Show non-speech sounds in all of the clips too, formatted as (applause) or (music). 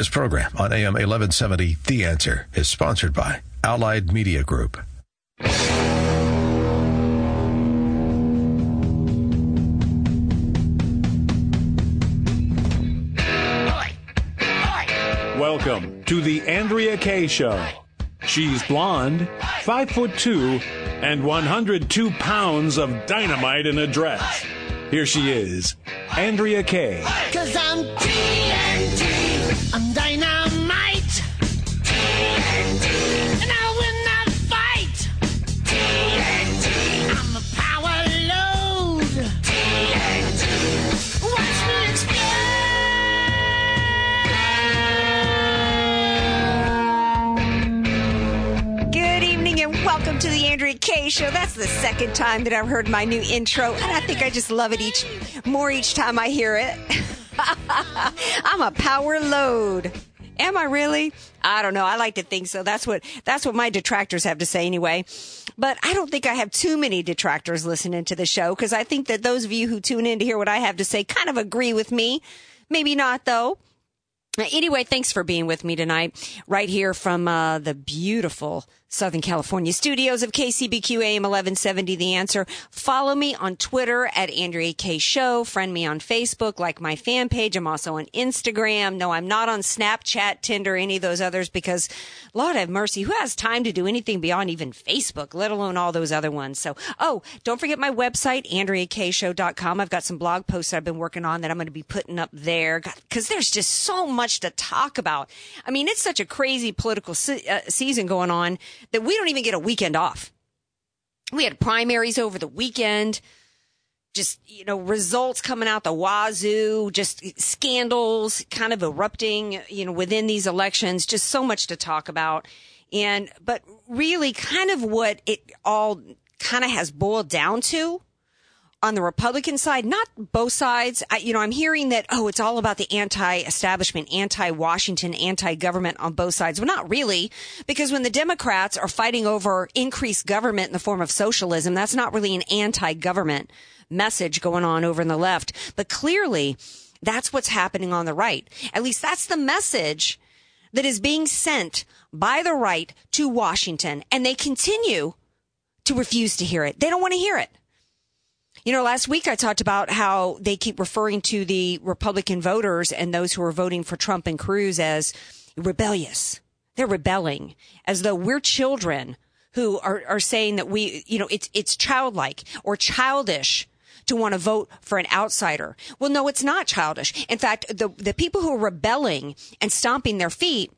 This program on AM 1170, The Answer, is sponsored by Allied Media Group. Welcome to the Andrea Kaye Show. She's blonde, five foot two, and 102 pounds of dynamite in a dress. Here she is, Andrea Kaye. Cause I'm Show. That's the second time that I've heard my new intro, and I think I just love it each more each time I hear it. (laughs) I'm a power load. Am I really? I don't know. I like to think so. That's what that's what my detractors have to say anyway. But I don't think I have too many detractors listening to the show because I think that those of you who tune in to hear what I have to say kind of agree with me. Maybe not though. Anyway, thanks for being with me tonight, right here from uh, the beautiful Southern California studios of KCBQ AM 1170 The Answer. Follow me on Twitter at Andrea Kaye Show. Friend me on Facebook, like my fan page. I'm also on Instagram. No, I'm not on Snapchat, Tinder, any of those others because Lord have mercy, who has time to do anything beyond even Facebook, let alone all those other ones? So, oh, don't forget my website, AndreaKayeShow.com. I've got some blog posts I've been working on that I'm going to be putting up there because there's just so much to talk about. I mean, it's such a crazy political se- uh, season going on that we don't even get a weekend off. We had primaries over the weekend. Just, you know, results coming out the wazoo, just scandals kind of erupting, you know, within these elections, just so much to talk about. And, but really kind of what it all kind of has boiled down to on the Republican side, not both sides. I, you know, I'm hearing that, oh, it's all about the anti-establishment, anti-Washington, anti-government on both sides. Well, not really, because when the Democrats are fighting over increased government in the form of socialism, that's not really an anti-government message going on over in the left. But clearly, that's what's happening on the right. At least that's the message that is being sent by the right to Washington. And they continue to refuse to hear it. They don't want to hear it. You know, last week I talked about how they keep referring to the Republican voters and those who are voting for Trump and Cruz as rebellious. They're rebelling as though we're children who are, are saying that we, you know, it's, it's childlike or childish to want to vote for an outsider. Well, no, it's not childish. In fact, the, the people who are rebelling and stomping their feet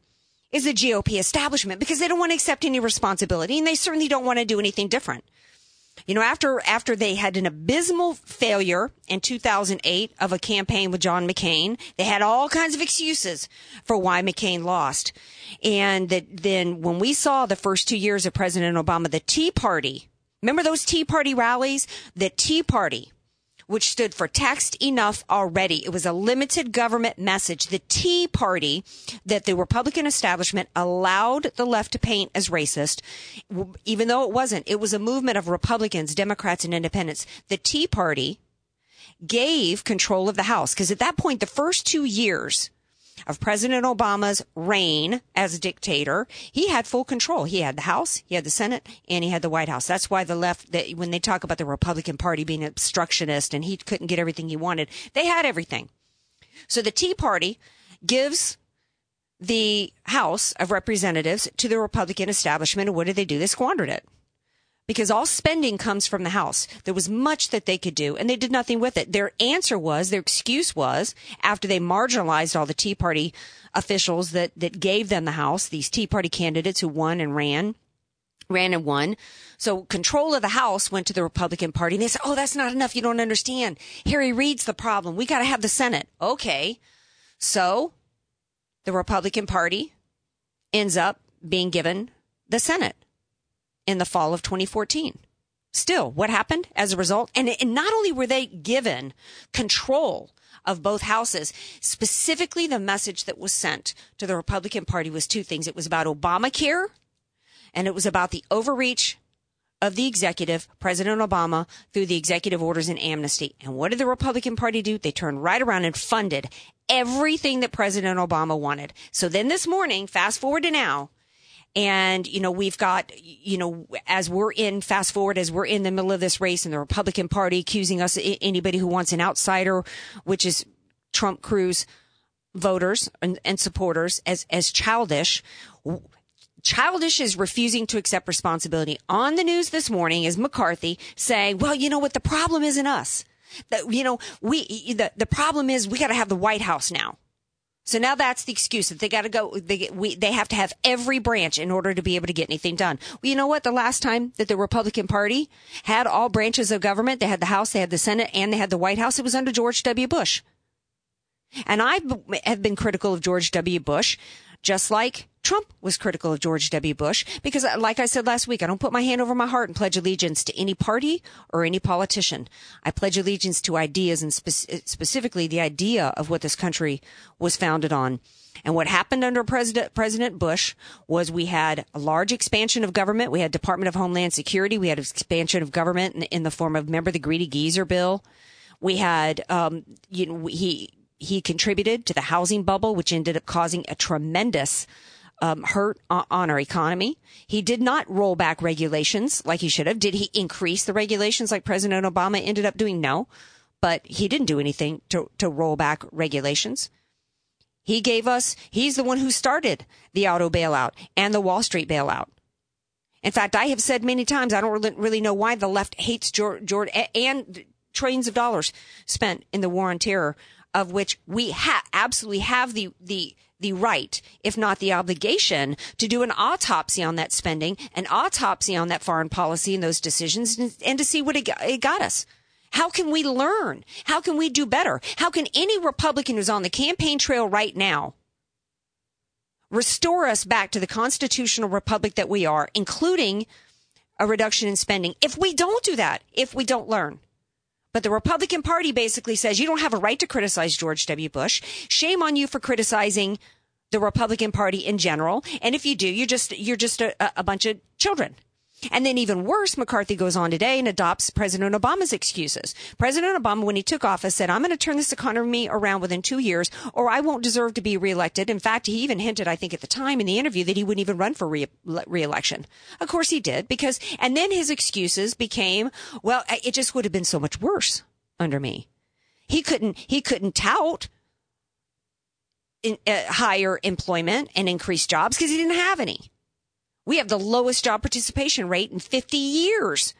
is the GOP establishment because they don't want to accept any responsibility and they certainly don't want to do anything different. You know, after, after they had an abysmal failure in 2008 of a campaign with John McCain, they had all kinds of excuses for why McCain lost. And that then when we saw the first two years of President Obama, the Tea Party, remember those Tea Party rallies? The Tea Party which stood for taxed enough already. It was a limited government message. The Tea Party that the Republican establishment allowed the left to paint as racist, even though it wasn't. It was a movement of Republicans, Democrats, and independents. The Tea Party gave control of the House because at that point, the first two years of President Obama's reign as dictator, he had full control. He had the House, he had the Senate, and he had the White House. That's why the left, that when they talk about the Republican Party being obstructionist and he couldn't get everything he wanted, they had everything. So the Tea Party gives the House of Representatives to the Republican establishment. And what did they do? They squandered it because all spending comes from the House. There was much that they could do, and they did nothing with it. Their answer was, their excuse was, after they marginalized all the Tea Party officials that, that gave them the House, these Tea Party candidates who won and ran, ran and won. So control of the House went to the Republican Party, and they said, oh, that's not enough. You don't understand. Harry Reid's the problem. We got to have the Senate. Okay. So the Republican Party ends up being given the Senate in the fall of 2014. Still, what happened as a result? And, and not only were they given control of both houses, specifically the message that was sent to the Republican Party was two things. It was about Obamacare and it was about the overreach of the executive, President Obama, through the executive orders and amnesty. And what did the Republican Party do? They turned right around and funded everything that President Obama wanted. So then this morning, fast forward to now, and, you know, we've got, you know, as we're in, fast forward, as we're in the middle of this race and the Republican Party accusing us, anybody who wants an outsider, which is Trump Cruz voters and, and supporters as, as childish. Childish is refusing to accept responsibility. On the news this morning is McCarthy saying, well, you know what? The problem isn't us. That, you know, we, the, the problem is we got to have the White House now. So now that's the excuse that they got to go. They we they have to have every branch in order to be able to get anything done. Well, you know what? The last time that the Republican Party had all branches of government, they had the House, they had the Senate, and they had the White House. It was under George W. Bush. And I have been critical of George W. Bush, just like Trump was critical of George W. Bush, because uh, like I said last week, I don't put my hand over my heart and pledge allegiance to any party or any politician. I pledge allegiance to ideas and spe- specifically the idea of what this country was founded on. And what happened under President, President Bush was we had a large expansion of government. We had Department of Homeland Security. We had expansion of government in, in the form of, remember the Greedy Geezer bill? We had, um, you know, he, he contributed to the housing bubble, which ended up causing a tremendous um, hurt on our economy. He did not roll back regulations like he should have. Did he increase the regulations like President Obama ended up doing? No, but he didn't do anything to, to roll back regulations. He gave us, he's the one who started the auto bailout and the Wall Street bailout. In fact, I have said many times, I don't really know why the left hates George, and trillions of dollars spent in the war on terror of which we ha- absolutely have the, the, the right, if not the obligation, to do an autopsy on that spending, an autopsy on that foreign policy and those decisions, and, to see what it got us. How can we learn? How can we do better? How can any Republican who's on the campaign trail right now restore us back to the constitutional republic that we are, including a reduction in spending? If we don't do that, if we don't learn, but the Republican Party basically says you don't have a right to criticize George W. Bush. Shame on you for criticizing the Republican Party in general. And if you do, you're just, you're just a, a bunch of children. And then even worse, McCarthy goes on today and adopts President Obama's excuses. President Obama, when he took office, said, I'm going to turn this economy around within two years or I won't deserve to be reelected. In fact, he even hinted, I think at the time in the interview that he wouldn't even run for re- reelection. Of course he did because, and then his excuses became, well, it just would have been so much worse under me. He couldn't, he couldn't tout in, uh, higher employment and increased jobs because he didn't have any. We have the lowest job participation rate in 50 years.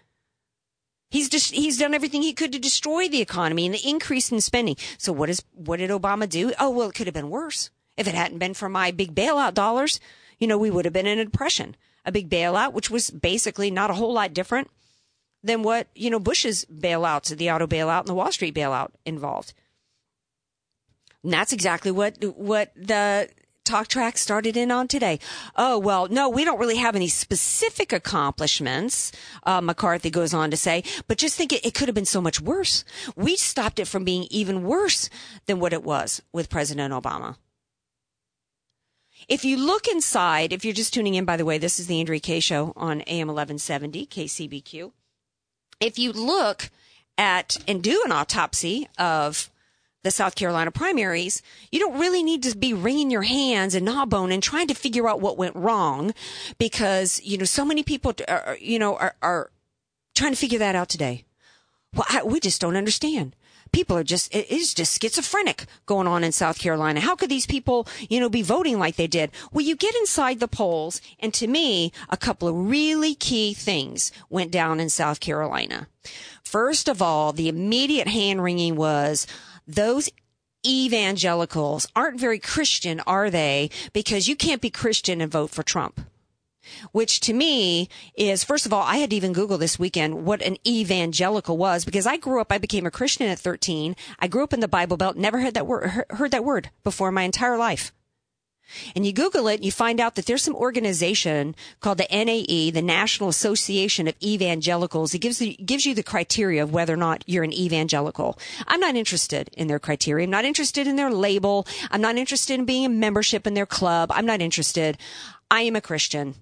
He's just, he's done everything he could to destroy the economy and the increase in spending. So what is, what did Obama do? Oh, well, it could have been worse. If it hadn't been for my big bailout dollars, you know, we would have been in a depression. A big bailout, which was basically not a whole lot different than what, you know, Bush's bailouts, the auto bailout and the Wall Street bailout involved. And that's exactly what, what the talk track started in on today. Oh, well, no, we don't really have any specific accomplishments, uh, McCarthy goes on to say, but just think it, it could have been so much worse. We stopped it from being even worse than what it was with President Obama. If you look inside, if you're just tuning in, by the way, this is the Andrea Kaye show on AM 1170 KCBQ. If you look at and do an autopsy of the South Carolina primaries, you don't really need to be wringing your hands and gnawbone and trying to figure out what went wrong because, you know, so many people are, you know, are, are trying to figure that out today. Well, I, we just don't understand. People are just, it is just schizophrenic going on in South Carolina. How could these people, you know, be voting like they did? Well, you get inside the polls and to me, a couple of really key things went down in South Carolina. First of all, the immediate hand wringing was, those evangelicals aren't very Christian, are they? Because you can't be Christian and vote for Trump. Which to me is, first of all, I had to even Google this weekend what an evangelical was because I grew up, I became a Christian at 13. I grew up in the Bible Belt, never heard that word, heard that word before my entire life. And you Google it, and you find out that there's some organization called the NAE, the National Association of Evangelicals. It gives the, gives you the criteria of whether or not you're an evangelical. I'm not interested in their criteria. I'm not interested in their label. I'm not interested in being a membership in their club. I'm not interested. I am a Christian.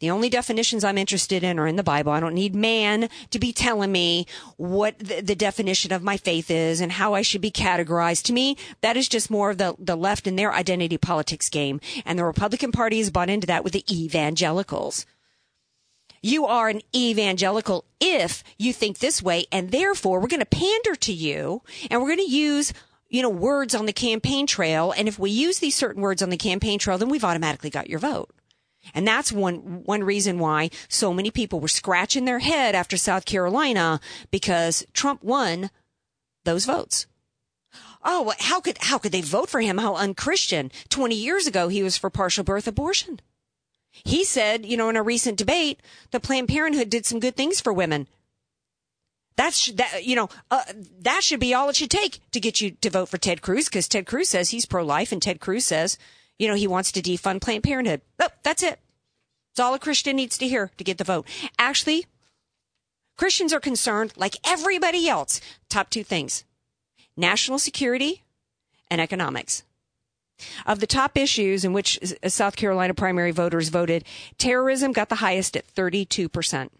The only definitions I'm interested in are in the Bible. I don't need man to be telling me what the, the, definition of my faith is and how I should be categorized. To me, that is just more of the, the left and their identity politics game. And the Republican Party has bought into that with the evangelicals. You are an evangelical if you think this way, and therefore we're going to pander to you and we're going to use you know, words on the campaign trail. And if we use these certain words on the campaign trail, then we've automatically got your vote. And that's one, one reason why so many people were scratching their head after South Carolina because Trump won those votes. Oh, how could, how could they vote for him? How unchristian. 20 years ago, he was for partial birth abortion. He said, you know, in a recent debate, that Planned Parenthood did some good things for women. That's that you know uh, that should be all it should take to get you to vote for Ted Cruz because Ted Cruz says he's pro-life and Ted Cruz says you know he wants to defund Planned Parenthood. Oh, that's it. It's all a Christian needs to hear to get the vote. Actually, Christians are concerned like everybody else. Top two things: national security and economics. Of the top issues in which uh, South Carolina primary voters voted, terrorism got the highest at 32 percent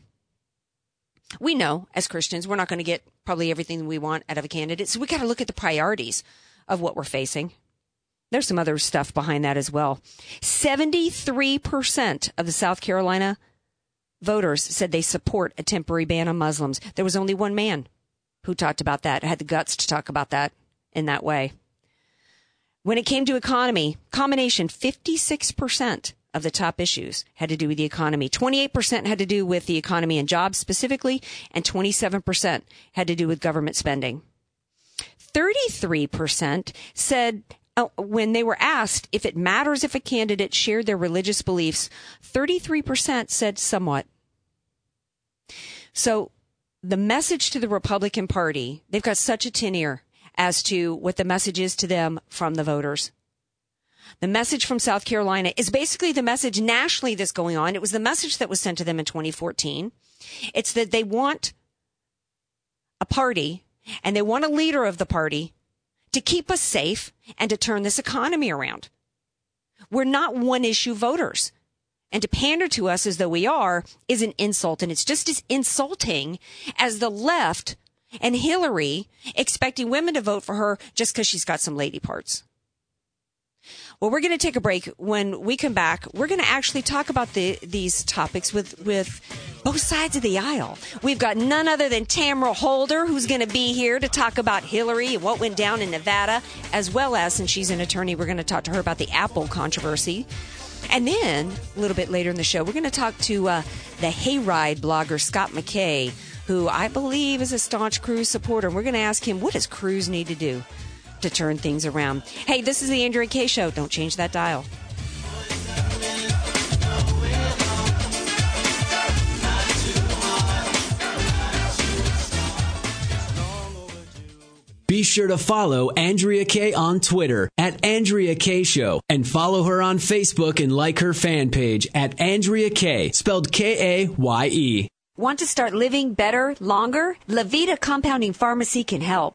we know as Christians, we're not going to get probably everything we want out of a candidate. So we got to look at the priorities of what we're facing. There's some other stuff behind that as well. 73% of the South Carolina voters said they support a temporary ban on Muslims. There was only one man who talked about that, had the guts to talk about that in that way. When it came to economy, combination 56% of the top issues had to do with the economy. 28% had to do with the economy and jobs specifically, and 27% had to do with government spending. 33% said Oh, when they were asked if it matters if a candidate shared their religious beliefs, 33% said somewhat. So the message to the Republican Party, they've got such a tin ear as to what the message is to them from the voters. The message from South Carolina is basically the message nationally that's going on. It was the message that was sent to them in 2014. It's that they want a party and they want a leader of the party to keep us safe and to turn this economy around. We're not one issue voters. And to pander to us as though we are is an insult. And it's just as insulting as the left and Hillary expecting women to vote for her just because she's got some lady parts. Well, we're going to take a break. When we come back, we're going to actually talk about the, these topics with, with both sides of the aisle. We've got none other than Tamara Holder, who's going to be here to talk about Hillary and what went down in Nevada, as well as, since she's an attorney, we're going to talk to her about the Apple controversy. And then, a little bit later in the show, we're going to talk to uh, the Hayride blogger, Scott McKay, who I believe is a staunch Cruz supporter. And we're going to ask him, what does Cruz need to do to turn things around. Hey, this is the Andrea Kaye Show. Don't change that dial. Be sure to follow Andrea Kaye on Twitter at Andrea Kaye Show and follow her on Facebook and like her fan page at Andrea Kaye, spelled K A Y E. Want to start living better, longer? Levita Compounding Pharmacy can help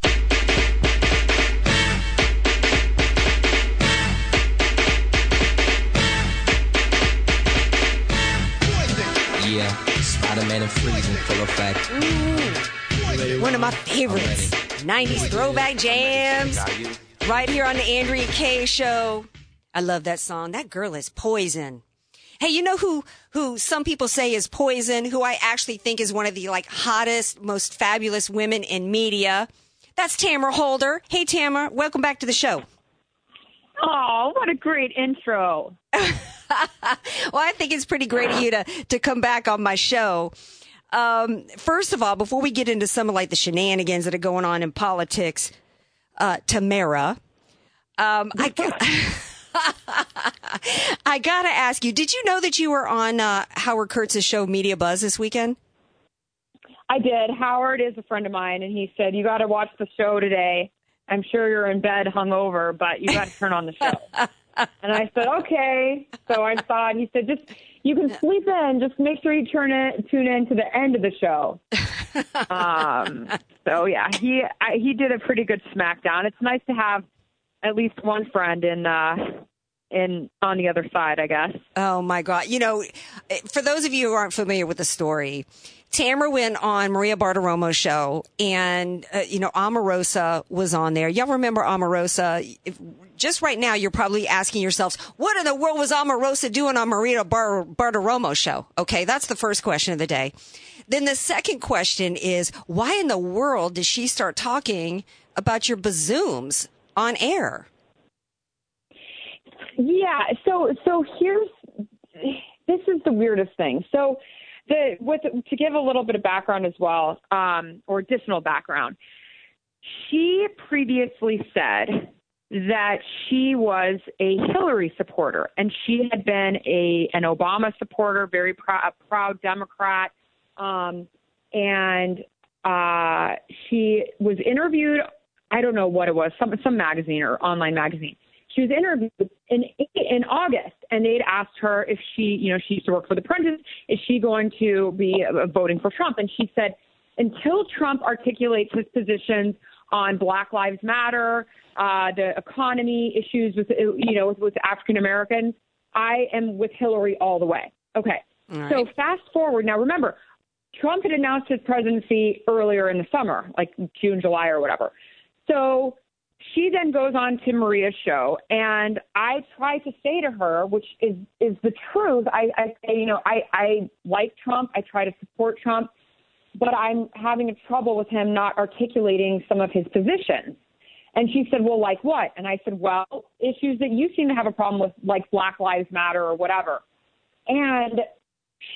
Freeze in full effect. One of my favorites. 90s throwback jams. Right here on the Andrea Kaye show. I love that song. That girl is poison. Hey, you know who who some people say is poison, who I actually think is one of the like hottest, most fabulous women in media? That's Tamara Holder. Hey Tamara, welcome back to the show. Oh, what a great intro. (laughs) (laughs) well, I think it's pretty great of you to, to come back on my show. Um, first of all, before we get into some of like the shenanigans that are going on in politics, uh, Tamara, um, I, (laughs) I gotta ask you, did you know that you were on uh, Howard Kurtz's show Media Buzz this weekend? I did. Howard is a friend of mine, and he said, You got to watch the show today. I'm sure you're in bed hungover, but you got to turn on the show. (laughs) and I said, okay. So I saw it. And he said, just you can sleep in. Just make sure you turn it tune in to the end of the show. (laughs) um, so yeah, he I, he did a pretty good smackdown. It's nice to have at least one friend in uh, in on the other side, I guess. Oh my God! You know, for those of you who aren't familiar with the story, Tamara went on Maria Bartiromo's show, and uh, you know Omarosa was on there. Y'all remember Omarosa? If, just right now, you're probably asking yourselves, "What in the world was Omarosa doing on Maria Bar- Bartiromo's show?" Okay, that's the first question of the day. Then the second question is, why in the world did she start talking about your bazooms on air? Yeah, so so here's this is the weirdest thing. So the with to give a little bit of background as well, um, or additional background. She previously said that she was a Hillary supporter, and she had been a an Obama supporter, very prou- a proud Democrat, um, and uh, she was interviewed. I don't know what it was, some some magazine or online magazine, she was interviewed in in August, and they'd asked her if she, you know, she used to work for the Apprentice, is she going to be uh, voting for Trump? And she said, until Trump articulates his positions on Black Lives Matter, uh, the economy issues with, you know, with, with African Americans, I am with Hillary all the way. Okay. Right. So fast forward now. Remember, Trump had announced his presidency earlier in the summer, like June, July, or whatever. So she then goes on to Maria's show, and I try to say to her, which is is the truth. I, I say, you know, I I like Trump. I try to support Trump, but I'm having a trouble with him not articulating some of his positions. And she said, well, like what? And I said, well, issues that you seem to have a problem with, like Black Lives Matter or whatever. And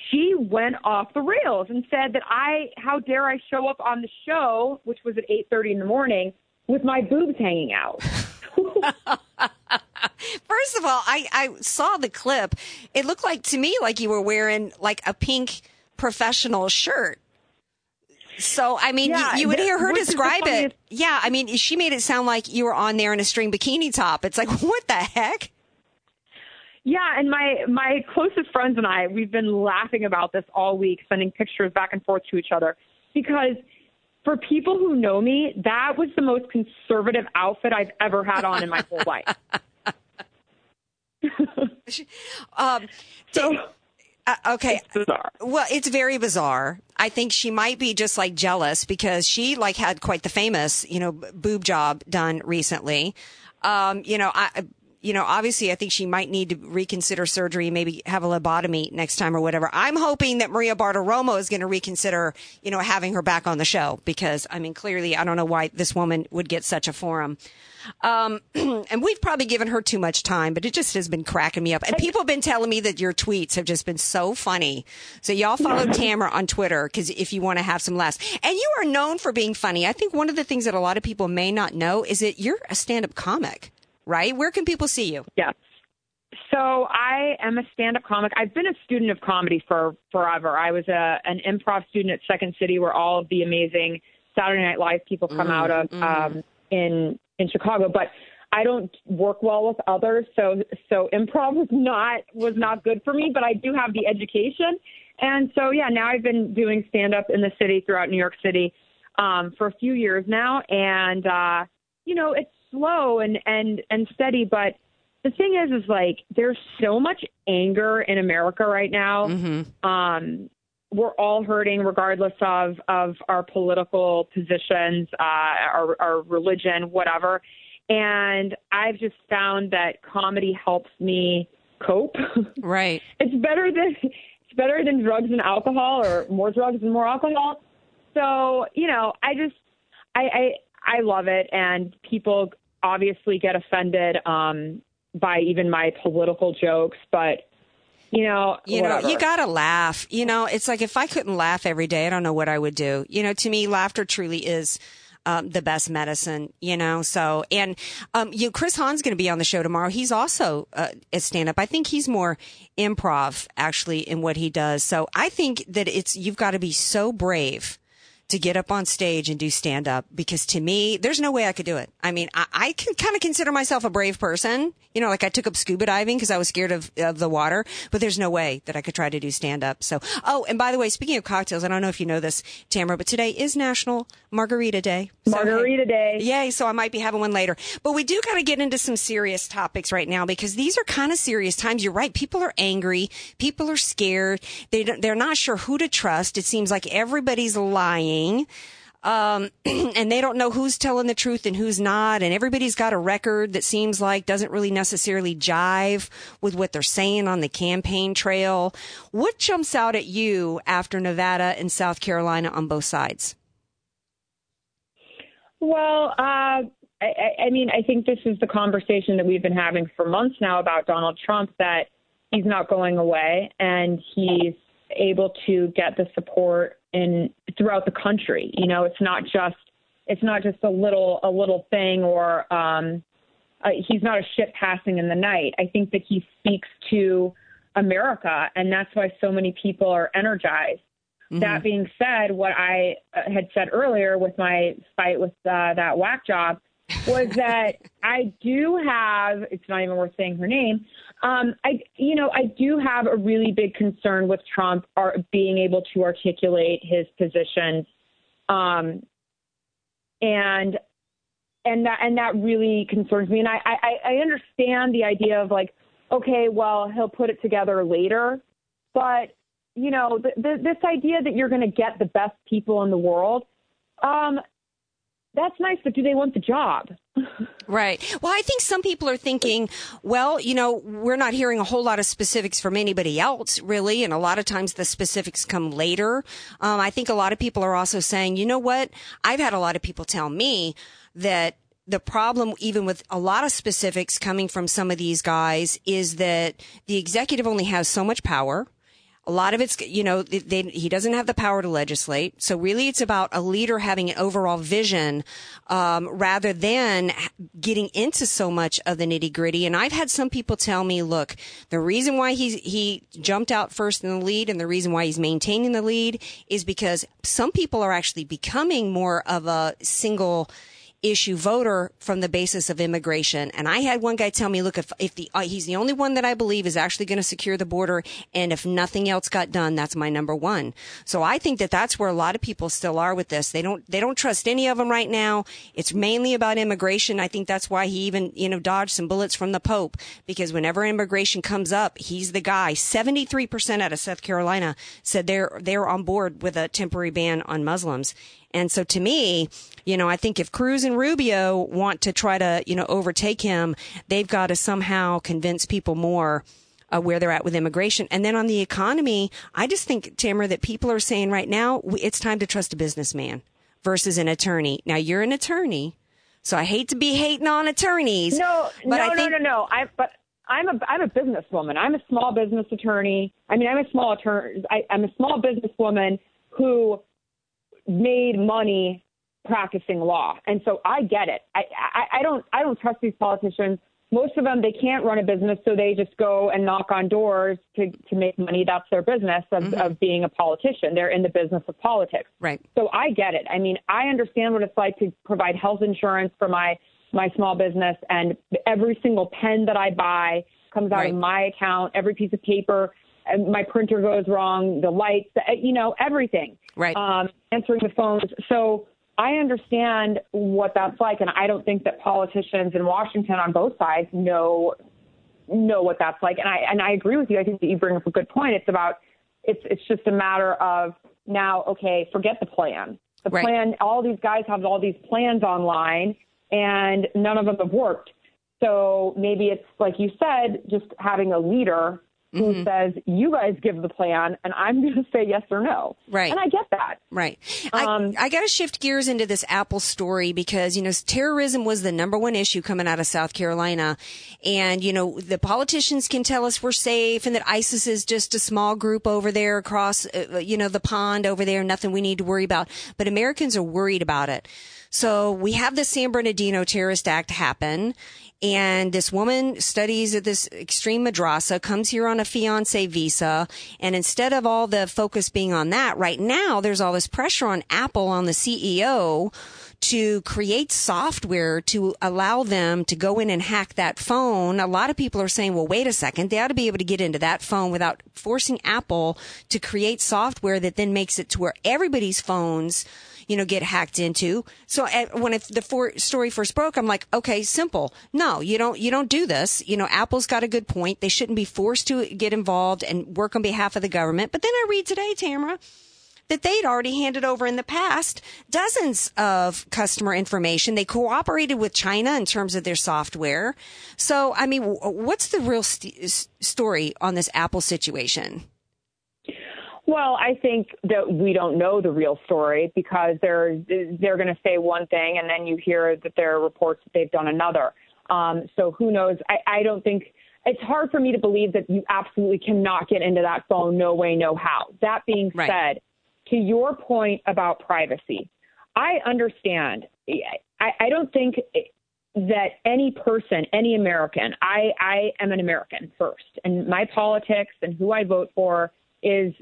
she went off the rails and said that I, how dare I show up on the show, which was at 8:30 in the morning with my boobs hanging out. (laughs) First of all, I, I saw the clip. It looked like to me like you were wearing like a pink professional shirt. So, I mean, yeah, you, you, would hear her describe it. Yeah, I mean, she made it sound like you were on there in a string bikini top. It's like, (laughs) what the heck? Yeah, and my my closest friends and I, we've been laughing about this all week, sending pictures back and forth to each other because for people who know me, that was the most conservative outfit I've ever had on in my whole (laughs) life. (laughs) um, so, uh, okay. It's well, it's very bizarre. I think she might be just like jealous because she like had quite the famous, you know, boob job done recently. Um, you know, I, you know, obviously I think she might need to reconsider surgery, maybe have a lobotomy next time or whatever. I'm hoping that Maria Bartiromo is going to reconsider, you know, having her back on the show because I mean, clearly I don't know why this woman would get such a forum. Um, (clears throat) and we've probably given her too much time, but it just has been cracking me up. And people have been telling me that your tweets have just been so funny. So y'all follow Tamara on Twitter because if you want to have some laughs, and you are known for being funny. I think one of the things that a lot of people may not know is that you're a stand-up comic right? Where can people see you? Yes. So I am a stand-up comic. I've been a student of comedy for forever. I was a an improv student at Second City, where all of the amazing Saturday Night Live people come mm, out of mm. um, in in Chicago. But I don't work well with others, so so improv was not was not good for me. But I do have the education, and so yeah, now I've been doing stand-up in the city throughout New York City um, for a few years now, and uh, you know it's slow and and and steady but the thing is is like there's so much anger in america right now mm-hmm. um we're all hurting regardless of of our political positions, uh, our, our religion, whatever. And I've just found that comedy helps me cope. (laughs) Right. it's better than it's better than drugs and alcohol, or more drugs and more alcohol. So you know, I just I I, I love it, and people obviously get offended um, by even my political jokes, but you know, you whatever. know, you gotta laugh. You know, it's like if I couldn't laugh every day, I don't know what I would do. You know, to me, laughter truly is. Um, the best medicine, you know. So, and um, you, Chris Hahn's going to be on the show tomorrow. He's also uh, a stand-up. I think he's more improv actually in what he does. So, I think that it's you've got to be so brave to get up on stage and do stand up because to me, there's no way I could do it. I mean, I, I can kind of consider myself a brave person. You know, like I took up scuba diving because I was scared of, of the water, but there's no way that I could try to do stand up. So, oh, and by the way, speaking of cocktails, I don't know if you know this, Tamara, but today is National Margarita Day. So, Margarita hey, Day. Yay. So I might be having one later, but we do kind of get into some serious topics right now because these are kind of serious times. You're right. People are angry. People are scared. They they're not sure who to trust. It seems like everybody's lying. Um, (clears throat) and they don't know who's telling the truth and who's not. And everybody's got a record that seems like doesn't really necessarily jive with what they're saying on the campaign trail. What jumps out at you after Nevada and South Carolina on both sides? Well, uh, I, I mean, I think this is the conversation that we've been having for months now about Donald Trump that he's not going away and he's able to get the support in throughout the country. You know, it's not just it's not just a little a little thing or um, uh, he's not a ship passing in the night. I think that he speaks to America, and that's why so many people are energized. Mm-hmm. That being said, what I uh, had said earlier with my fight with uh, that whack job was that (laughs) I do have, it's not even worth saying her name. Um, I, you know, I do have a really big concern with Trump are being able to articulate his positions. Um, and, and that, and that really concerns me. And I, I, I understand the idea of like, okay, well, he'll put it together later, but you know, the, the, this idea that you're going to get the best people in the world, um, that's nice, but do they want the job? (laughs) right. Well, I think some people are thinking, well, you know, we're not hearing a whole lot of specifics from anybody else, really, and a lot of times the specifics come later. Um, I think a lot of people are also saying, you know what? I've had a lot of people tell me that the problem, even with a lot of specifics coming from some of these guys, is that the executive only has so much power a lot of it's, you know, they, he doesn't have the power to legislate. So really it's about a leader having an overall vision, um, rather than getting into so much of the nitty gritty. And I've had some people tell me, look, the reason why he's, he jumped out first in the lead and the reason why he's maintaining the lead is because some people are actually becoming more of a single, issue voter from the basis of immigration. And I had one guy tell me, look, if, if the, uh, he's the only one that I believe is actually going to secure the border. And if nothing else got done, that's my number one. So I think that that's where a lot of people still are with this. They don't, they don't trust any of them right now. It's mainly about immigration. I think that's why he even, you know, dodged some bullets from the Pope because whenever immigration comes up, he's the guy. 73% out of South Carolina said they're, they're on board with a temporary ban on Muslims. And so to me, you know, I think if Cruz and Rubio want to try to, you know, overtake him, they've got to somehow convince people more uh, where they're at with immigration. And then on the economy, I just think, Tamara, that people are saying right now, it's time to trust a businessman versus an attorney. Now you're an attorney. So I hate to be hating on attorneys. No, but no, I think, no, no, no. I, but I'm a I'm a businesswoman. I'm a small business attorney. I mean, I'm a small attorney. I, I'm a small businesswoman who made money practicing law. And so I get it. I, I, I don't I don't trust these politicians. Most of them they can't run a business, so they just go and knock on doors to to make money. That's their business of, mm-hmm. of being a politician. They're in the business of politics. Right. So I get it. I mean, I understand what it's like to provide health insurance for my my small business, and every single pen that I buy comes out right. of my account. Every piece of paper my printer goes wrong, the lights, you know, everything. Right. Um, answering the phones. So I understand what that's like, and I don't think that politicians in Washington on both sides know know what that's like. And I and I agree with you. I think that you bring up a good point. It's about It's it's just a matter of now. Okay, forget the plan. The Right. plan. All these guys have all these plans online, and none of them have worked. So maybe it's like you said, just having a leader who Mm-hmm. says, "You guys give the plan, and I'm going to say yes or no." Right. And I get that. Right. Um, I, I got to shift gears into this Apple story because, you know, terrorism was the number one issue coming out of South Carolina. And, you know, the politicians can tell us we're safe and that ISIS is just a small group over there across, uh, you know, the pond over there, nothing we need to worry about. But Americans are worried about it. So we have the San Bernardino terrorist act happen. And this woman studies at this extreme madrasa, comes here on a fiance visa. And instead of all the focus being on that, right now there's all this pressure on Apple, on the CEO to create software to allow them to go in and hack that phone. A lot of people are saying, well, wait a second. They ought to be able to get into that phone without forcing Apple to create software that then makes it to where everybody's phones you know, get hacked into. So uh, when the for, story first broke, I'm like, okay, simple. No, you don't, you don't do this. You know, Apple's got a good point. They shouldn't be forced to get involved and work on behalf of the government. But then I read today, Tamara, that they'd already handed over in the past dozens of customer information. They cooperated with China in terms of their software. So, I mean, what's the real st- story on this Apple situation? Well, I think that we don't know the real story because they're they're going to say one thing and then you hear that there are reports that they've done another. Um, so who knows? I, I don't think it's hard for me to believe that you absolutely cannot get into that phone. No way, no how. That being Right. said, to your point about privacy, I understand. I, I don't think that any person, any American, I, I am an American first, and my politics and who I vote for is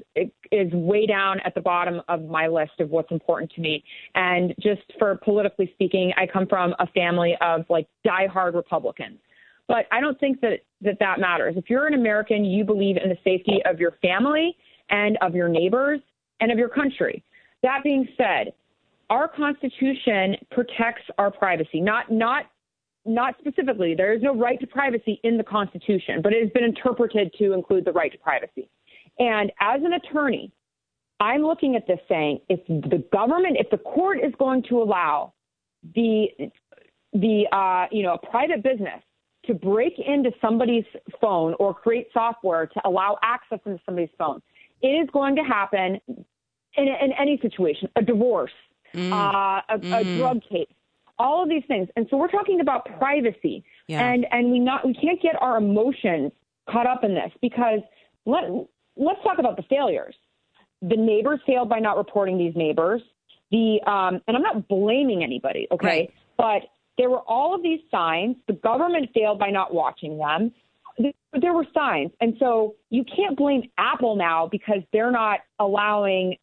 is way down at the bottom of my list of what's important to me. And just for politically speaking, I come from a family of like diehard Republicans. But I don't think that that, that matters. If you're an American, you believe in the safety of your family and of your neighbors and of your country. That being said, our Constitution protects our privacy. Not not not specifically. There is no right to privacy in the Constitution, but it has been interpreted to include the right to privacy. And as an attorney, I'm looking at this saying if the government, if the court is going to allow the the uh, you know a private business to break into somebody's phone or create software to allow access into somebody's phone, it is going to happen in, in any situation, a divorce, Mm. uh, a, a drug case, all of these things. And so we're talking about privacy, Yeah. and and we not we can't get our emotions caught up in this because let let's talk about the failures. The neighbors failed by not reporting these neighbors. The um, and I'm not blaming anybody, okay, Right. but there were all of these signs. The government failed by not watching them. There were signs, and so you can't blame Apple now because they're not allowing.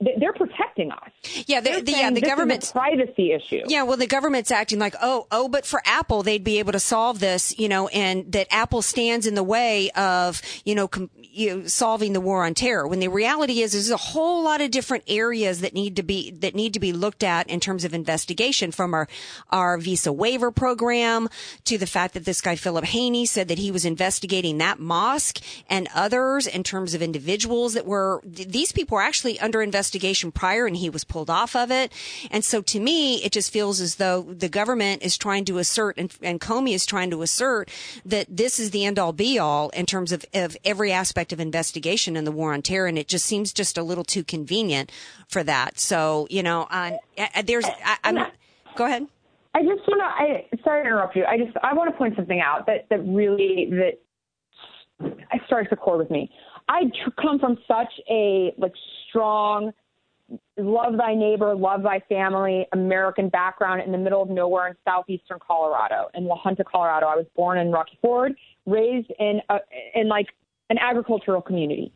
They- They're protecting us. Yeah, the, They're the, yeah, the this is a government's privacy issue. Yeah, well, the government's acting like, oh, oh, but for Apple, they'd be able to solve this, you know, and that Apple stands in the way of, you know, com- you know solving the war on terror. When the reality is, there's a whole lot of different areas that need to be that need to be looked at in terms of investigation, from our our visa waiver program to the fact that this guy Philip Haney said that he was investigating that mosque and others in terms of individuals that were th- these people were actually under investigation prior, and he was pulled off of it. And so to me, it just feels as though the government is trying to assert and, and Comey is trying to assert that this is the end all be all in terms of, of every aspect of investigation in the war on terror. And it just seems just a little too convenient for that. So, you know, there's, I, I'm, go ahead. I just want to. I sorry to interrupt you. I just I want to point something out that that really that strikes a chord with me. I tr- come from such a like strong love thy neighbor, love thy family, American background in the middle of nowhere in southeastern Colorado, in La Junta, Colorado. I was born in Rocky Ford, raised in a, in like an agricultural community.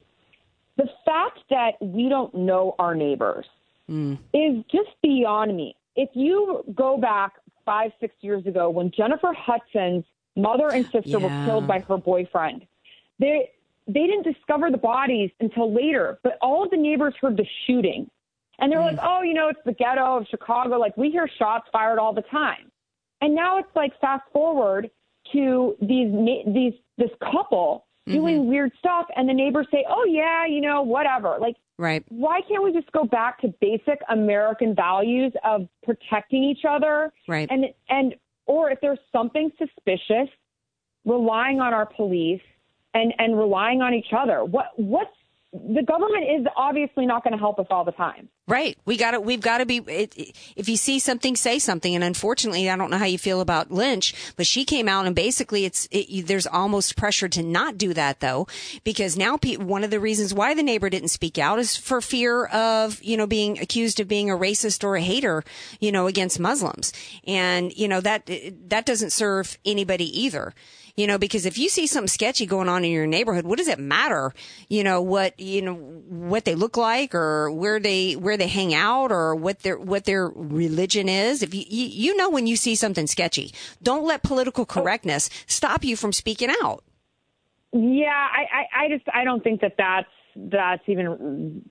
The fact that we don't know our neighbors hmm. is just beyond me. If you go back five, six years ago when Jennifer Hudson's mother and sister were killed by her boyfriend, they they didn't discover the bodies until later. But all of the neighbors heard the shooting, and they're like, "Oh, you know, it's the ghetto of Chicago. Like we hear shots fired all the time." And now it's like fast forward to these these this couple doing Mm-hmm. weird stuff, and the neighbors say, "Oh yeah, you know, whatever." Like, right? Why can't we just go back to basic American values of protecting each other, Right. And and or if there's something suspicious, relying on our police and and relying on each other. What what's the government is obviously not going to help us all the time. Right. We got to, we've got to be, it, if you see something, say something. And unfortunately, I don't know how you feel about Lynch, but she came out and basically it's, it, there's almost pressure to not do that though, because now pe- one of the reasons why the neighbor didn't speak out is for fear of, you know, being accused of being a racist or a hater, you know, against Muslims. And, you know, that, that doesn't serve anybody either you know, because if you see something sketchy going on in your neighborhood, what does it matter, you know, what, you know, what they look like or where they, where they hang out or what their, what their religion is? If you, you, you know, when you see something sketchy, don't let political correctness stop you from speaking out. Yeah, I, I, I just I don't think that that's that's even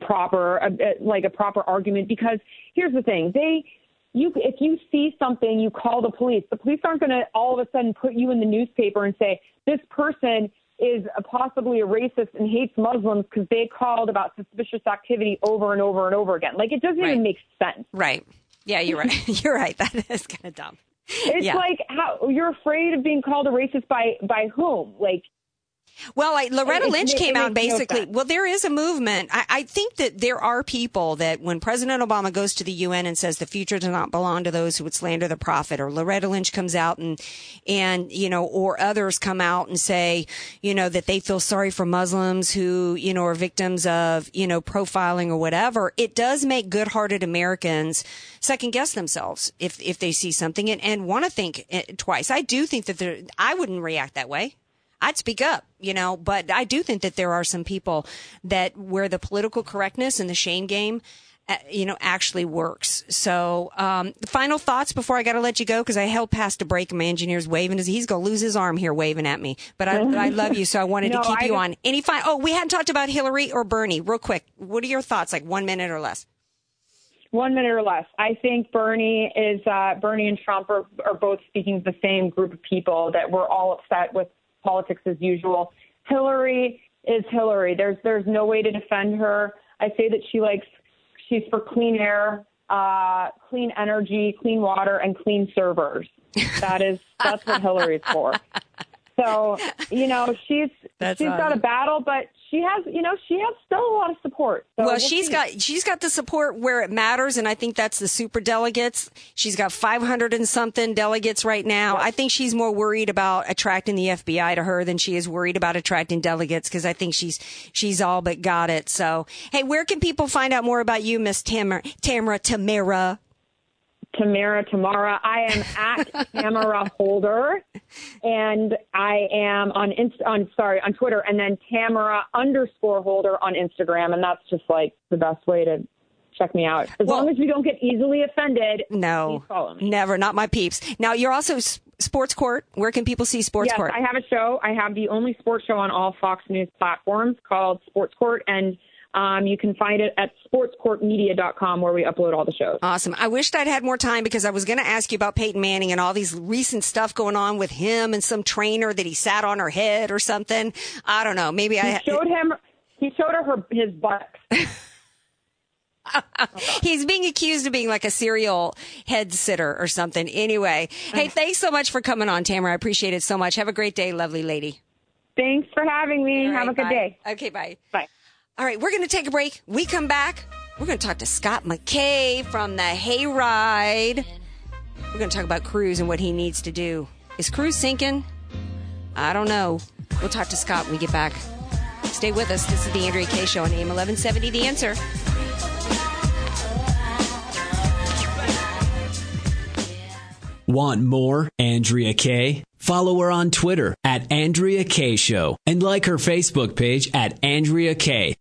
proper, uh, like a proper argument because here's the thing: they, you, if you see something, you call the police. The police aren't going to all of a sudden put you in the newspaper and say this person is a, possibly a racist and hates Muslims because they called about suspicious activity over and over and over again. Like it doesn't even make sense. Right. Yeah, you're right. (laughs) you're right. That is kind of dumb. It's Yeah. like how you're afraid of being called a racist by by whom? Like Well, like Loretta It- Lynch it came out no basically, well, there is a movement. I, I think that there are people that when President Obama goes to the UN and says the future does not belong to those who would slander the prophet, or Loretta Lynch comes out and, and, you know, or others come out and say, you know, that they feel sorry for Muslims who, you know, are victims of, you know, profiling or whatever. It does make good hearted Americans second guess themselves if, if they see something and, and want to think eh, twice. I do think that there, I wouldn't react that way. I'd speak up, you know, but I do think that there are some people that where the political correctness and the shame game, uh, you know, actually works. So, um, the final thoughts before I got to let you go because I held past a break and my engineer's waving as he's going to lose his arm here waving at me. But I, I (laughs) love you, so I wanted No, to keep I you on. Any fi- Oh, we hadn't talked about Hillary or Bernie. Real quick, what are your thoughts? Like one minute or less. One minute or less. I think Bernie is uh, Bernie and Trump are, are both speaking to the same group of people that we're all upset with politics as usual. Hillary is Hillary. There's there's no way to defend her. I say that she likes she's for clean air, uh, clean energy, clean water, and clean servers. That is (laughs) that's what Hillary's for. So you know she's That's she's got a battle, but she has you know she has still a lot of support. So well, we'll she's see. got she's got the support where it matters, and I think that's the super delegates. She's got 500 and something delegates right now. I think she's more worried about attracting the FBI to her than she is worried about attracting delegates because I think she's she's all but got it. So, hey, where can people find out more about you, Miss Tamara Tamara Tamara? Tamara Tamara. I am at (laughs) Tamara Holder, and I am on Inst- on sorry on Twitter, and then Tamara underscore Holder on Instagram, and that's just like the best way to check me out. As long as we don't get easily offended, No, please follow me. never, not my peeps. Now you're also Sports Court. Where can people see Sports yes, Court? I have a show. I have the only sports show on all Fox News platforms called Sports Court, and um, you can find it at sportscourtmedia.com where we upload all the shows. Awesome. I wished I'd had more time because I was going to ask you about Peyton Manning and all these recent stuff going on with him and some trainer that he sat on her head or something. I don't know. Maybe He I showed him. He showed her, her his butt. (laughs) (laughs) He's being accused of being like a serial head sitter or something. Anyway, hey, thanks so much for coming on, Tamara. I appreciate it so much. Have a great day, lovely lady. Thanks for having me. All Have right, a good bye. day. Okay, bye. Bye. All right, we're going to take a break. We come back. We're going to talk to Scott McKay from the Hayride. We're going to talk about Cruz and what he needs to do. Is Cruz sinking? I don't know. We'll talk to Scott when we get back. Stay with us. This is the Andrea Kaye Show on AM 1170. The answer. Want more Andrea Kaye? Follow her on Twitter at Andrea Kaye Show and like her Facebook page at Andrea Kaye,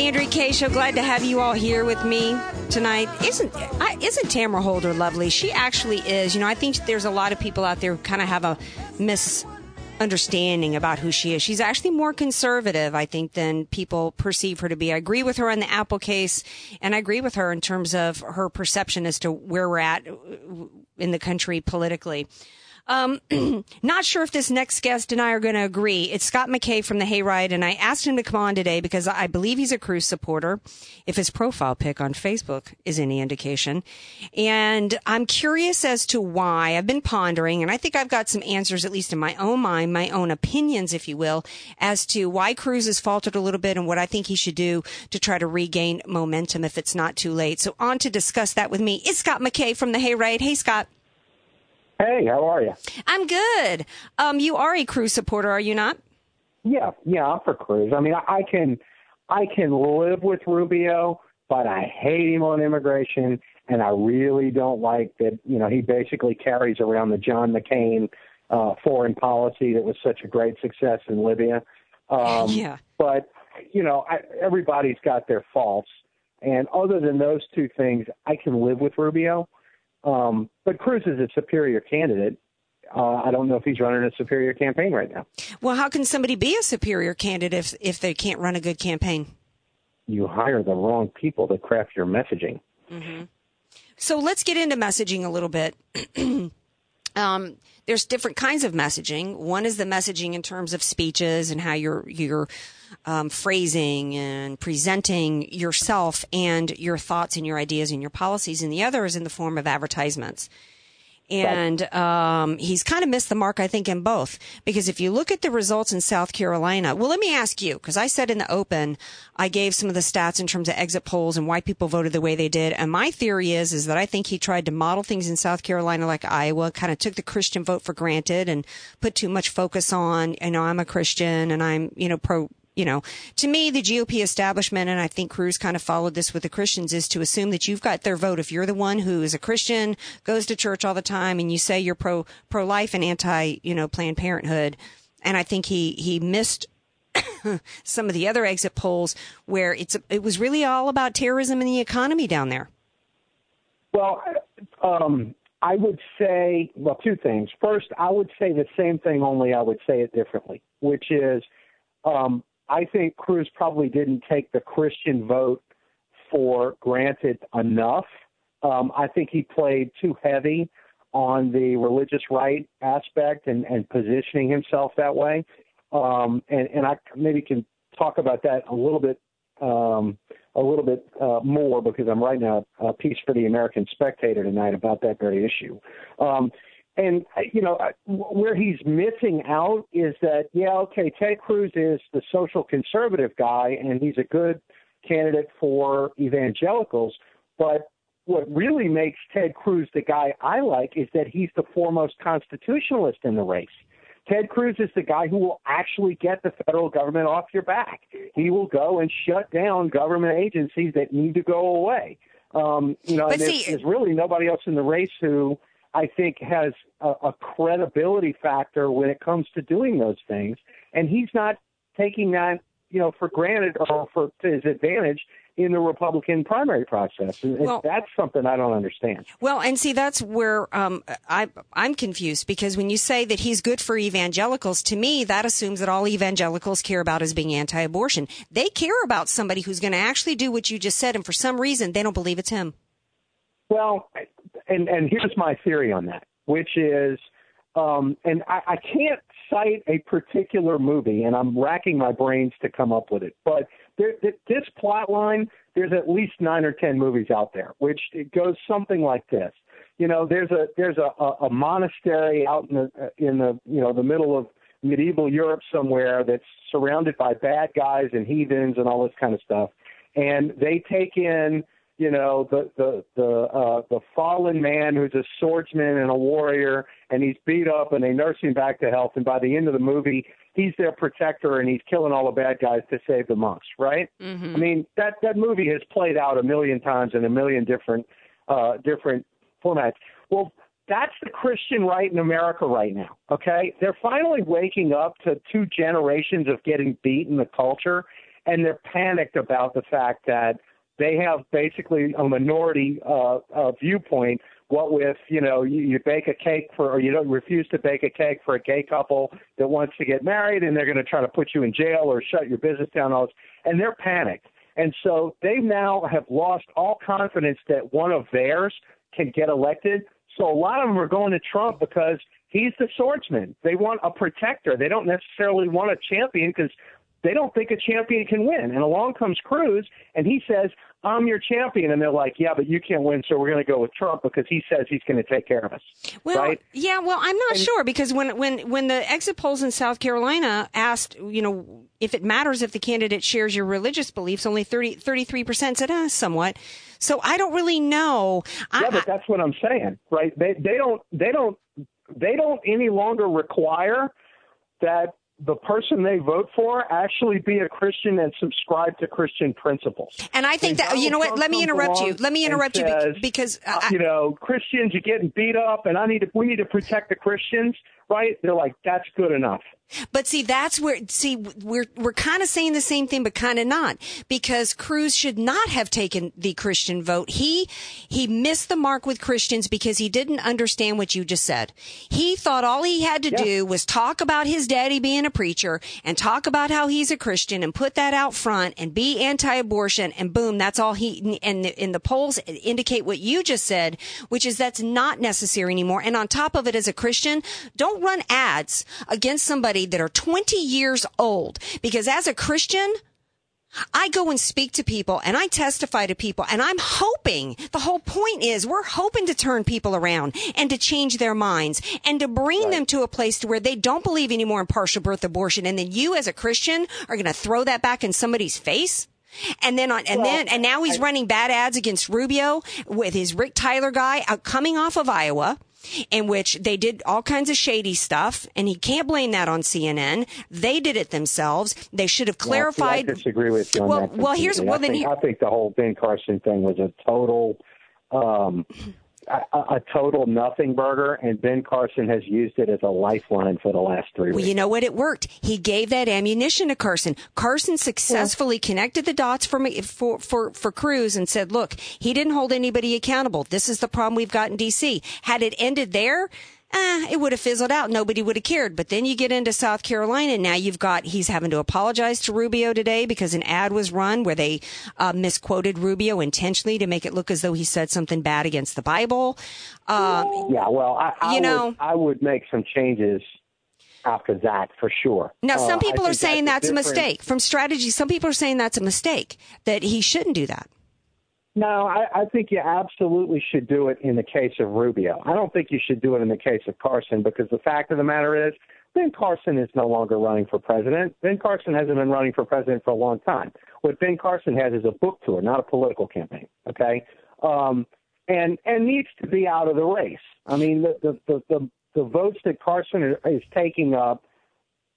Kaye show. Glad to have you all here with me tonight. Isn't I, isn't Tamara Holder lovely? She actually is. You know, I think there's a lot of people out there who kind of have a misunderstanding about who she is. She's actually more conservative, I think, than people perceive her to be. I agree with her on the Apple case, and I agree with her in terms of her perception as to where we're at in the country politically. Um, (clears throat) not sure if this next guest and I are going to agree. It's Scott McKay from the Hayride, and I asked him to come on today because I believe he's a Cruz supporter, if his profile pic on Facebook is any indication. And I'm curious as to why. I've been pondering, and I think I've got some answers, at least in my own mind, my own opinions, if you will, as to why Cruz has faltered a little bit and what I think he should do to try to regain momentum if it's not too late. So on to discuss that with me is Scott McKay from the Hayride. Hey, Scott. Hey, how are you? I'm good. Um, you are a Cruz supporter, are you not? Yeah, yeah, I'm for Cruz. I mean, I, I can, I can live with Rubio, but I hate him on immigration, and I really don't like that. You know, he basically carries around the John McCain uh, foreign policy that was such a great success in Libya. Um, (laughs) yeah. But you know, I, everybody's got their faults, and other than those two things, I can live with Rubio. Um, but Cruz is a superior candidate. Uh, I don't know if he's running a superior campaign right now. Well, how can somebody be a superior candidate if, if they can't run a good campaign? You hire the wrong people to craft your messaging. Mm-hmm. So let's get into messaging a little bit. (clears throat) um, there's different kinds of messaging. One is the messaging in terms of speeches and how you're you're um, phrasing and presenting yourself and your thoughts and your ideas and your policies, and the other is in the form of advertisements. And um, he's kind of missed the mark, I think, in both. Because if you look at the results in South Carolina, well, let me ask you, because I said in the open, I gave some of the stats in terms of exit polls and why people voted the way they did. And my theory is, is that I think he tried to model things in South Carolina like Iowa, kind of took the Christian vote for granted and put too much focus on, you know, I'm a Christian and I'm, you know, pro you know, to me, the GOP establishment, and I think Cruz kind of followed this with the Christians, is to assume that you've got their vote. If you're the one who is a Christian, goes to church all the time, and you say you're pro pro life and anti, you know, Planned Parenthood, and I think he he missed (coughs) some of the other exit polls where it's it was really all about terrorism and the economy down there. Well, um, I would say well two things. First, I would say the same thing, only I would say it differently, which is um, I think Cruz probably didn't take the Christian vote for granted enough. Um, I think he played too heavy on the religious right aspect and, and positioning himself that way. Um, and, and I maybe can talk about that a little bit um, a little bit uh, more because I'm writing a, a piece for the American Spectator tonight about that very issue. Um, and you know where he's missing out is that yeah okay Ted Cruz is the social conservative guy and he's a good candidate for evangelicals but what really makes Ted Cruz the guy I like is that he's the foremost constitutionalist in the race. Ted Cruz is the guy who will actually get the federal government off your back. He will go and shut down government agencies that need to go away. Um, you know, and see, there's, there's really nobody else in the race who I think has a, a credibility factor when it comes to doing those things, and he's not taking that you know for granted or for to his advantage in the Republican primary process. And well, that's something I don't understand. Well, and see, that's where um, I, I'm confused because when you say that he's good for evangelicals, to me, that assumes that all evangelicals care about is being anti-abortion. They care about somebody who's going to actually do what you just said, and for some reason, they don't believe it's him. Well, and and here's my theory on that, which is, um, and I, I can't cite a particular movie, and I'm racking my brains to come up with it, but there, this plot line, there's at least nine or ten movies out there, which it goes something like this. You know, there's a there's a, a, a monastery out in the in the you know the middle of medieval Europe somewhere that's surrounded by bad guys and heathens and all this kind of stuff, and they take in you know the the the uh the fallen man who's a swordsman and a warrior and he's beat up and they nurse him back to health and by the end of the movie he's their protector and he's killing all the bad guys to save the monks right mm-hmm. i mean that that movie has played out a million times in a million different uh different formats well that's the Christian right in America right now. Okay, they're finally waking up to two generations of getting beat in the culture, and they're panicked about the fact that they have basically a minority uh, uh, viewpoint. What with you know you, you bake a cake for or you don't refuse to bake a cake for a gay couple that wants to get married, and they're going to try to put you in jail or shut your business down. All this, and they're panicked, and so they now have lost all confidence that one of theirs can get elected. So a lot of them are going to Trump because he's the swordsman. They want a protector. They don't necessarily want a champion because they don't think a champion can win. And along comes Cruz, and he says, I'm your champion. And they're like, yeah, but you can't win, so we're going to go with Trump because he says he's going to take care of us. Well, right? yeah, well, I'm not And- sure because when, when, when the exit polls in South Carolina asked, you know, if it matters if the candidate shares your religious beliefs, only 30, 33% said, uh, somewhat. So I don't really know. I, yeah, but that's what I'm saying, right? They they don't they don't they don't any longer require that the person they vote for actually be a Christian and subscribe to Christian principles. And I think that, you know what, let me interrupt you. Let me interrupt you says, because, uh, you know, Christians are getting beat up and I need to, we need to protect the Christians, right? They're like, that's good enough. But see, that's where, see, we're, we're kind of saying the same thing, but kind of not because Cruz should not have taken the Christian vote. He, he missed the mark with Christians because he didn't understand what you just said. He thought all he had to do was talk about his daddy being a preacher and talk about how he's a Christian and put that out front and be anti-abortion and boom, that's all he, and the, the polls indicate what you just said, which is that's not necessary anymore. And on top of it, as a Christian, don't run ads against somebody that are 20 years old because as a Christian, I go and speak to people and I testify to people and I'm hoping the whole point is we're hoping to turn people around and to change their minds and to bring them to a place to where they don't believe anymore in partial birth abortion. And then you as a Christian are going to throw that back in somebody's face. And then on, and then, and now he's running bad ads against Rubio with his Rick Tyler guy uh, coming off of Iowa in which they did all kinds of shady stuff, and he can't blame that on CNN. They did it themselves. They should have clarified. Well, see, I disagree with you on Well- that. well, here's- well, I then think, here- I think the whole Ben Carson thing was a total, um, a, a total nothing burger, and Ben Carson has used it as a lifeline for the last three Well, weeks. you know what? It worked. He gave that ammunition to Carson. Carson successfully connected the dots for me, for, for, for Cruz and said, look, he didn't hold anybody accountable. This is the problem we've got in DC. Had it ended there, eh, it would have fizzled out. Nobody would have cared. But then you get into South Carolina. And now you've got, he's having to apologize to Rubio today because an ad was run where they uh, misquoted Rubio intentionally to make it look as though he said something bad against the Bible. Um, yeah, well, I, I you know- would, I would make some changes after that for sure. Now, Uh, some I people are saying that's, a mistake from strategy. Some people are saying that's a mistake that he shouldn't do that. No, I, I think you absolutely should do it in the case of Rubio. I don't think you should do it in the case of Carson because the fact of the matter is, Ben Carson is no longer running for president. Ben Carson hasn't been running for president for a long time. What Ben Carson has is a book tour, not a political campaign. Okay, um, and and needs to be out of the race. I mean, the the the, the, the votes that Carson is, is taking up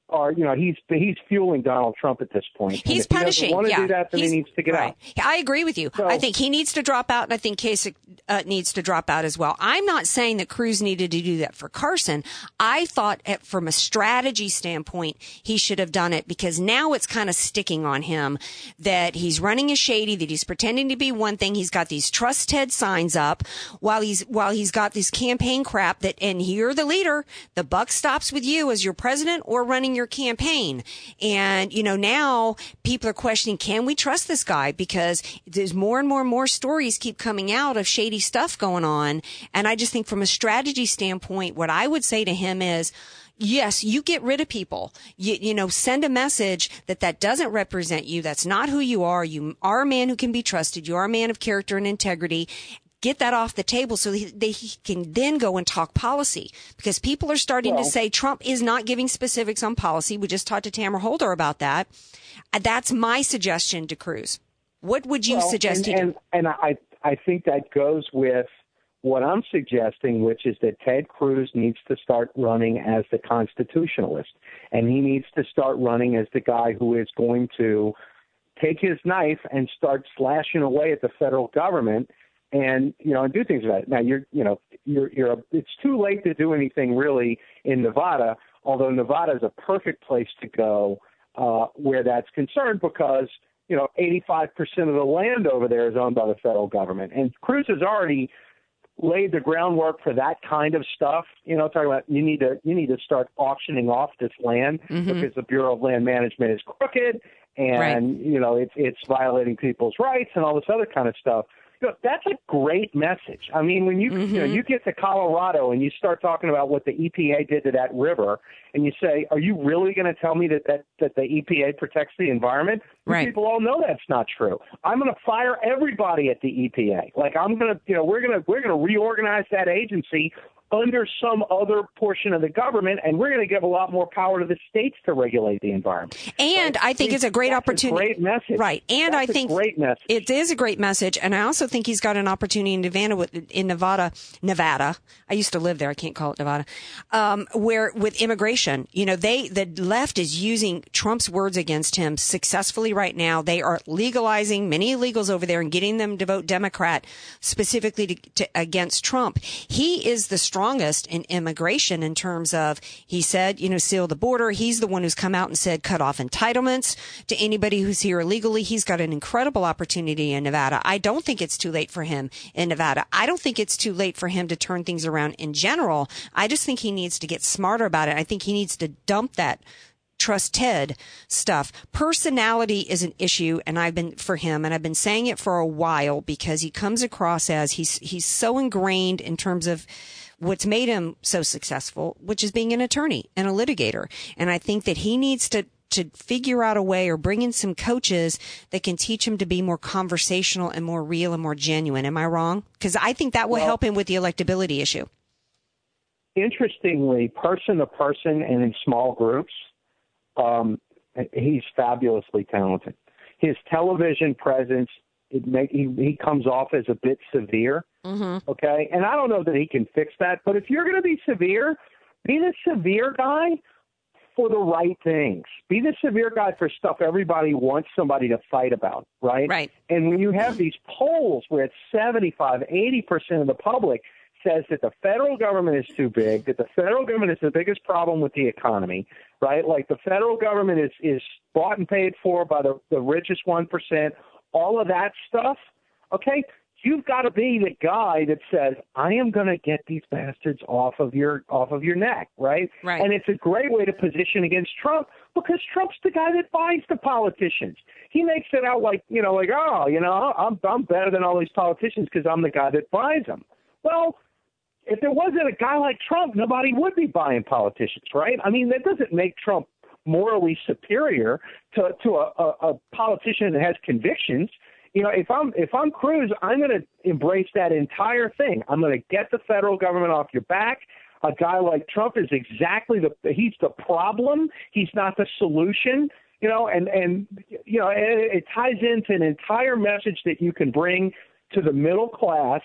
are, you know, he's he's fueling Donald Trump at this point. He's if he punishing. want to yeah, do that, then He's- he needs to get right. out. I agree with you. I think he needs to drop out, and I think Kasich uh, needs to drop out as well. I'm not saying that Cruz needed to do that for Carson. I thought, at, from a strategy standpoint, he should have done it because now it's kind of sticking on him that he's running a shady, that he's pretending to be one thing. He's got these trust Ted signs up while he's while he's got this campaign crap that, and you're the leader. The buck stops with you as your president or running your campaign. And, you know, now people are questioning, can we trust this guy? Because there's more and more and more stories keep coming out of shady stuff going on. And I just think from a strategy standpoint, what I would say to him is, Yes, you get rid of people. You, you know, send a message that that doesn't represent you. That's not who you are. You are a man who can be trusted. You are a man of character and integrity get that off the table so he, they, he can then go and talk policy because people are starting to say Trump is not giving specifics on policy. We just talked to Tamara Holder about that. Uh, That's my suggestion to Cruz. What would you Well, suggest and, and, and I, I think that goes with what I'm suggesting, which is that Ted Cruz needs to start running as the constitutionalist, and he needs to start running as the guy who is going to take his knife and start slashing away at the federal government and you know and do things about it. Now you're you know you're you're it's too late to do anything really in Nevada, although Nevada is a perfect place to go uh, where that's concerned because you know 85% of the land over there is owned by the federal government, and Cruz has already laid the groundwork for that kind of stuff. You know, talking about you need to you need to start auctioning off this land Mhm. because the Bureau of Land Management is crooked and Right. you know it's it's violating people's rights and all this other kind of stuff. Know, that's a great message. I mean, when you you know Mhm. you get to Colorado and you start talking about what the EPA did to that river, and you say, "Are you really going to tell me that that that the EPA protects the environment?" Right. People all know that's not true. I'm going to fire everybody at the EPA. Like I'm going to, you know, we're going to we're going to reorganize that agency under some other portion of the government, and we're going to give a lot more power to the states to regulate the environment. And I think it's a great opportunity. great message. Right. And That's I a think great message. it is a great message. And I also think he's got an opportunity in Nevada, in Nevada, Nevada. I used to live there. I can't call it Nevada. Um, where with immigration, you know, they, the left is using Trump's words against him successfully right now. They are legalizing many illegals over there and getting them to vote Democrat specifically to, to, against Trump. He is the strongest in immigration in terms of, he said, you know, seal the border. He's the one who's come out and said cut off entitlements to anybody who's here illegally. He's got an incredible opportunity in Nevada. I don't think it's too late for him in Nevada. I don't think it's too late for him to turn things around in general. I just think he needs to get smarter about it. I think he needs to dump that trust Ted stuff. Personality is an issue and I've been for him and I've been saying it for a while because he comes across as he's he's so ingrained in terms of what's made him so successful, which is being an attorney and a litigator. And I think that he needs to to figure out a way or bring in some coaches that can teach him to be more conversational and more real and more genuine. Am I wrong? Because I think that will Well- help him with the electability issue. Interestingly, person to person and in small groups, um, he's fabulously talented. His television presence, it make, he, he comes off as a bit severe. Mm-hmm. Okay, and I don't know that he can fix that. But if you're going to be severe, be the severe guy for the right things. Be the severe guy for stuff everybody wants somebody to fight about, right? Right. And when you have these polls where it's 75, 80% of the public says that the federal government is too big, that the federal government is the biggest problem with the economy, right? Like the federal government is, is bought and paid for by the, the richest 1%, all of that stuff, okay? You've got to be the guy that says, "I am going to get these bastards off of your off of your neck," right? Right. And it's a great way to position against Trump because Trump's the guy that buys the politicians. He makes it out like you know, like oh, you know, I'm I'm better than all these politicians because I'm the guy that buys them. Well, if there wasn't a guy like Trump, nobody would be buying politicians, right? I mean, that doesn't make Trump morally superior to to a, a, a politician that has convictions. You know, if I'm if I'm Cruz, I'm going to embrace that entire thing. I'm going to get the federal government off your back. A guy like Trump is exactly the he's the problem. He's not the solution. You know, and and you know, it, it ties into an entire message that you can bring to the middle class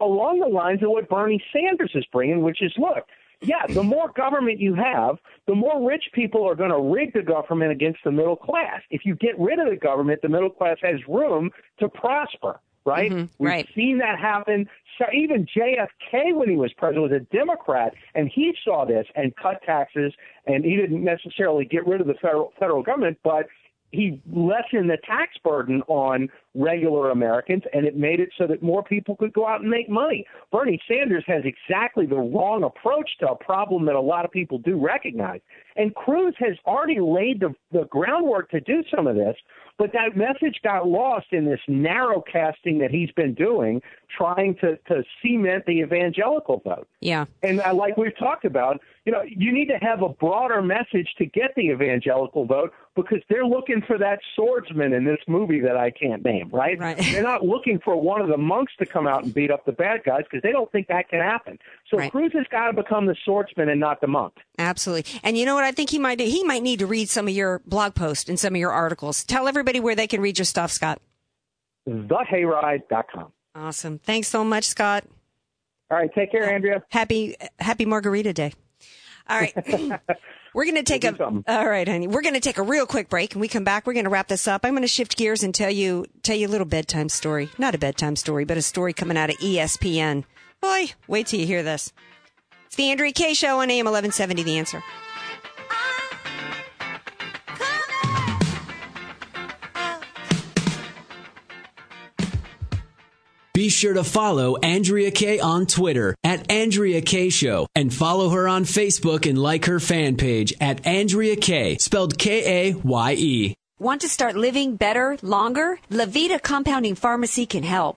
along the lines of what Bernie Sanders is bringing, which is look, yeah, the more government you have, the more rich people are going to rig the government against the middle class. If you get rid of the government, the middle class has room to prosper, right? Mhm, We've right. seen that happen. So even JFK, when he was president, was a Democrat, and he saw this and cut taxes, and he didn't necessarily get rid of the federal federal government, but he lessened the tax burden on regular Americans, and it made it so that more people could go out and make money. Bernie Sanders has exactly the wrong approach to a problem that a lot of people do recognize. And Cruz has already laid the, the groundwork to do some of this, but that message got lost in this narrow casting that he's been doing, trying to, to cement the evangelical vote. Yeah. And uh, like we've talked about, you know, you need to have a broader message to get the evangelical vote because they're looking for that swordsman in this movie that I can't name, right? Right. They're not looking for one of the monks to come out and beat up the bad guys because they don't think that can happen. So Right. Cruz has got to become the swordsman and not the monk. Absolutely. And you know what I think he might do? He might need to read some of your blog posts and some of your articles. Tell everybody where they can read your stuff, Scott. TheHayride.com. Awesome. Thanks so much, Scott. All right, take care, Andrea. Happy Happy Margarita Day. All right. (laughs) We're going to take a All right, honey. We're going to take a real quick break and we come back we're going to wrap this up. I'm going to shift gears and tell you tell you a little bedtime story. Not a bedtime story, but a story coming out of ESPN. Boy, wait till you hear this. It's the Andrea Kaye show on AM 1170 The Answer. Be sure to follow Andrea Kaye on Twitter at Andrea Kaye Show and follow her on Facebook and like her fan page at Andrea Kaye, spelled K A Y E. Want to start living better, longer? Levita Compounding Pharmacy can help.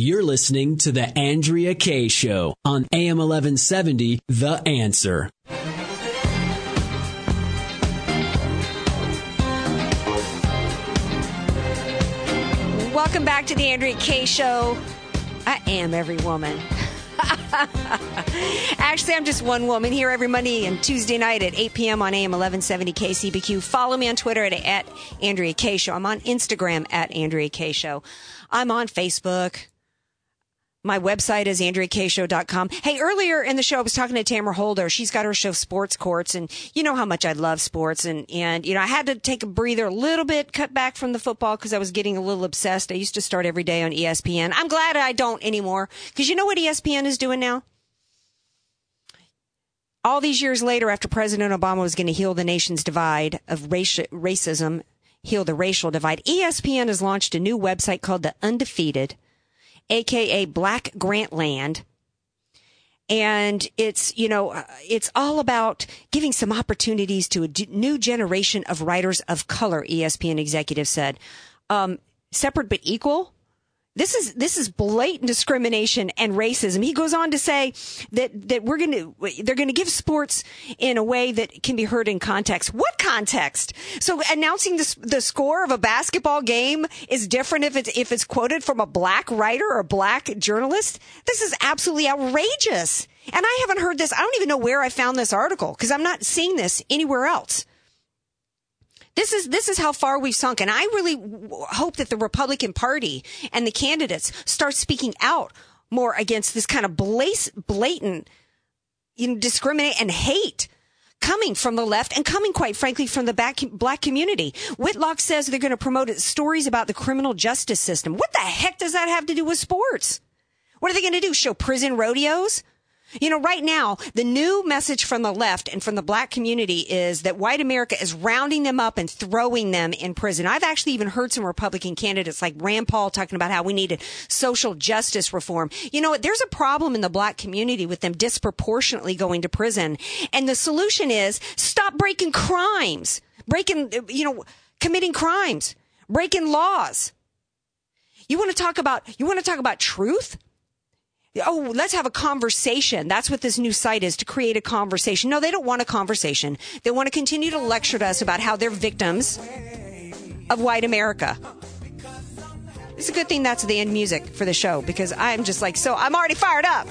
You're listening to The Andrea Kaye Show on AM 1170, The Answer. Welcome back to the Andrea Kaye Show. I am every woman. (laughs) Actually, I'm just one woman here every Monday and Tuesday night at 8 p.m. on AM 1170 KCBQ. Follow me on Twitter at, at Andrea Kaye Show. I'm on Instagram at Andrea Kaye Show. I'm on Facebook. My website is AndreaKayeShow.com. Hey, earlier in the show, I was talking to Tamara Holder. She's got her show Sports Courts, and you know how much I love sports. And, and, you know, I had to take a breather a little bit, cut back from the football because I was getting a little obsessed. I used to start every day on ESPN. I'm glad I don't anymore because you know what ESPN is doing now? All these years later, after President Obama was going to heal the nation's divide of raci- racism, heal the racial divide, ESPN has launched a new website called The Undefeated aka Black Grantland. And it's, you know, uh, it's all about giving some opportunities to a new generation of writers of color, ESPN executive said. Um, separate but equal. This is this is blatant discrimination and racism. He goes on to say that that we're going to they're going to give sports in a way that can be heard in context. What context? So announcing the the score of a basketball game is different if it's if it's quoted from a black writer or a black journalist. This is absolutely outrageous. And I haven't heard this. I don't even know where I found this article because I'm not seeing this anywhere else. This is this is how far we've sunk, and I really w- hope that the Republican Party and the candidates start speaking out more against this kind of blatant, you know, discriminate and hate coming from the left and coming, quite frankly, from the back, black community. Whitlock says they're going to promote stories about the criminal justice system. What the heck does that have to do with sports? What are they going to do? Show prison rodeos? You know, right now, the new message from the left and from the black community is that white America is rounding them up and throwing them in prison. I've actually even heard some Republican candidates like Rand Paul talking about how we needed social justice reform. You know? There's a problem in the black community with them disproportionately going to prison. And the solution is stop breaking crimes, breaking, you know, committing crimes, breaking laws. You want to talk about, you want to talk about truth? Oh, let's have a conversation. That's what this new site is to create a conversation. No, they don't want a conversation. They want to continue to lecture to us about how they're victims of white America. It's a good thing that's the end music for the show because I'm just like, so I'm already fired up.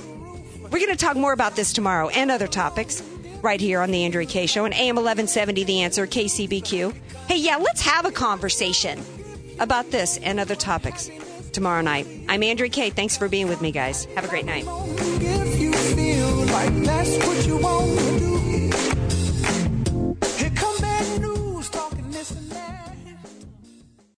We're going to talk more about this tomorrow and other topics right here on the Andrea Kaye Show and AM 1170 The Answer, KCBQ. Hey, yeah, let's have a conversation about this and other topics tomorrow night. I'm Andrea Kaye. Thanks for being with me, guys. Have a great night.